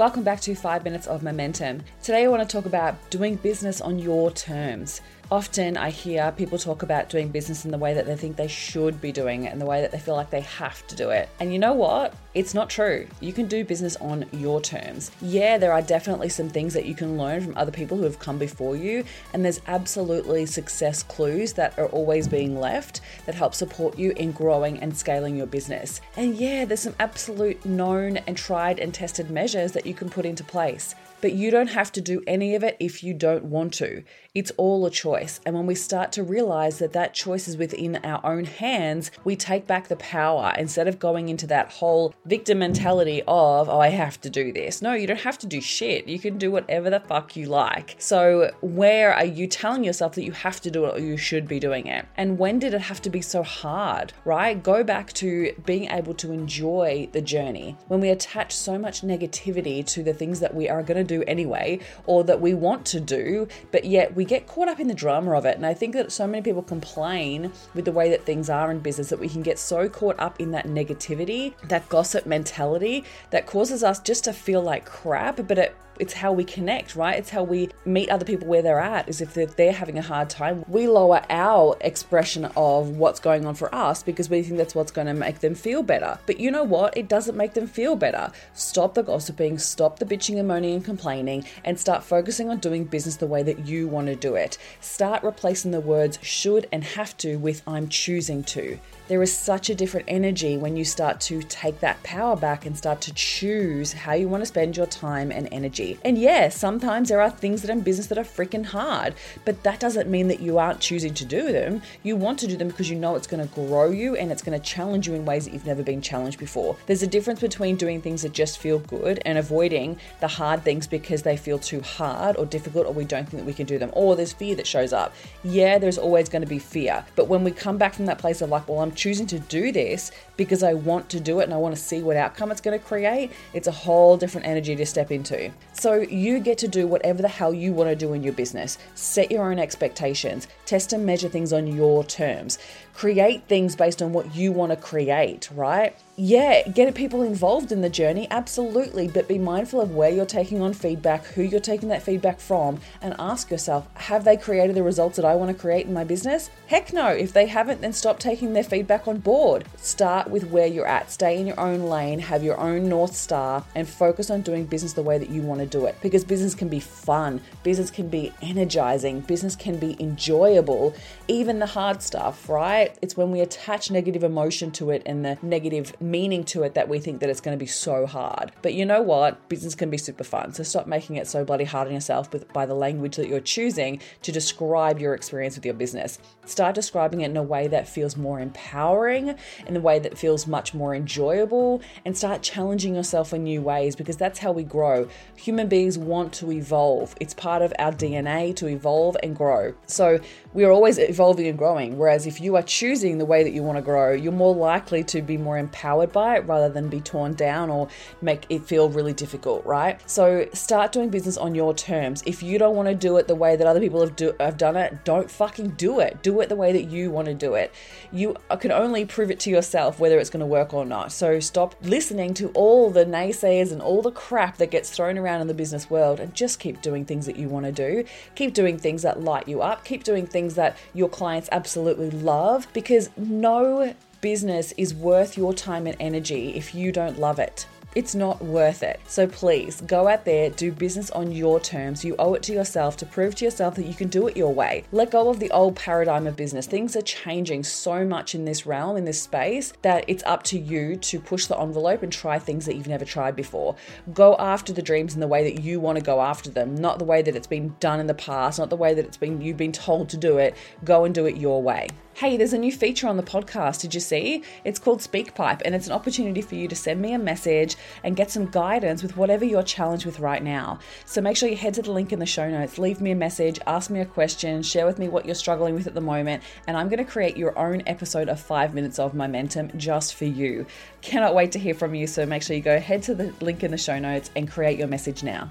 Welcome back to 5 Minutes of Momentum. Today I want to talk about doing business on your terms. Often I hear people talk about doing business in the way that they think they should be doing it and the way that they feel like they have to do it. And you know what? It's not true. You can do business on your terms. Yeah, there are definitely some things that you can learn from other people who have come before you, and there's absolutely success clues that are always being left that help support you in growing and scaling your business. And yeah, there's some absolute known and tried and tested measures that you can put into place. But you don't have to do any of it if you don't want to. It's all a choice. And when we start to realize that that choice is within our own hands, we take back the power instead of going into that whole victim mentality of, oh, I have to do this. No, you don't have to do shit. You can do whatever the fuck you like. So, where are you telling yourself that you have to do it or you should be doing it? And when did it have to be so hard, right? Go back to being able to enjoy the journey. When we attach so much negativity to the things that we are going to do anyway or that we want to do, but yet we get caught up in the drama of it. And I think that so many people complain with the way that things are in business that we can get so caught up in that negativity, that gossip mentality that causes us just to feel like crap, but it it's how we connect, right? It's how we meet other people where they're at. Is if they're, they're having a hard time, we lower our expression of what's going on for us because we think that's what's going to make them feel better. But you know what? It doesn't make them feel better. Stop the gossiping, stop the bitching and moaning and complaining, and start focusing on doing business the way that you want to do it. Start replacing the words should and have to with I'm choosing to there is such a different energy when you start to take that power back and start to choose how you want to spend your time and energy. And yeah, sometimes there are things that are in business that are freaking hard, but that doesn't mean that you aren't choosing to do them. You want to do them because you know it's going to grow you and it's going to challenge you in ways that you've never been challenged before. There's a difference between doing things that just feel good and avoiding the hard things because they feel too hard or difficult or we don't think that we can do them or there's fear that shows up. Yeah, there's always going to be fear. But when we come back from that place of like, well, I'm choosing to do this because I want to do it and I want to see what outcome it's going to create, it's a whole different energy to step into. So you get to do whatever the hell you want to do in your business. Set your own expectations, test and measure things on your terms, create things based on what you want to create, right? Yeah, get people involved in the journey, absolutely, but be mindful of where you're taking on feedback, who you're taking that feedback from, and ask yourself have they created the results that I want to create in my business? Heck no. If they haven't, then stop taking their feedback on board. Start with where you're at, stay in your own lane, have your own North Star, and focus on doing business the way that you want to do it. Because business can be fun, business can be energizing, business can be enjoyable, even the hard stuff, right? It's when we attach negative emotion to it and the negative meaning to it that we think that it's going to be so hard. But you know what? Business can be super fun. So stop making it so bloody hard on yourself with, by the language that you're choosing to describe your experience with your business. Start describing it in a way that feels more empowering, in a way that feels much more enjoyable, and start challenging yourself in new ways because that's how we grow. Human beings want to evolve. It's part of our DNA to evolve and grow. So we are always evolving and growing. Whereas if you are choosing the way that you want to grow, you're more likely to be more empowered by it rather than be torn down or make it feel really difficult, right? So start doing business on your terms. If you don't want to do it the way that other people have, do, have done it, don't fucking do it. Do it the way that you want to do it. You can only prove it to yourself whether it's going to work or not. So stop listening to all the naysayers and all the crap that gets thrown around in the business world and just keep doing things that you want to do. Keep doing things that light you up. Keep doing things that your clients absolutely love because no business is worth your time and energy if you don't love it. It's not worth it. So please go out there, do business on your terms. You owe it to yourself to prove to yourself that you can do it your way. Let go of the old paradigm of business. Things are changing so much in this realm, in this space, that it's up to you to push the envelope and try things that you've never tried before. Go after the dreams in the way that you want to go after them, not the way that it's been done in the past, not the way that it's been you've been told to do it. Go and do it your way. Hey, there's a new feature on the podcast. Did you see? It's called SpeakPipe, and it's an opportunity for you to send me a message and get some guidance with whatever you're challenged with right now. So make sure you head to the link in the show notes, leave me a message, ask me a question, share with me what you're struggling with at the moment, and I'm going to create your own episode of five minutes of momentum just for you. Cannot wait to hear from you. So make sure you go head to the link in the show notes and create your message now.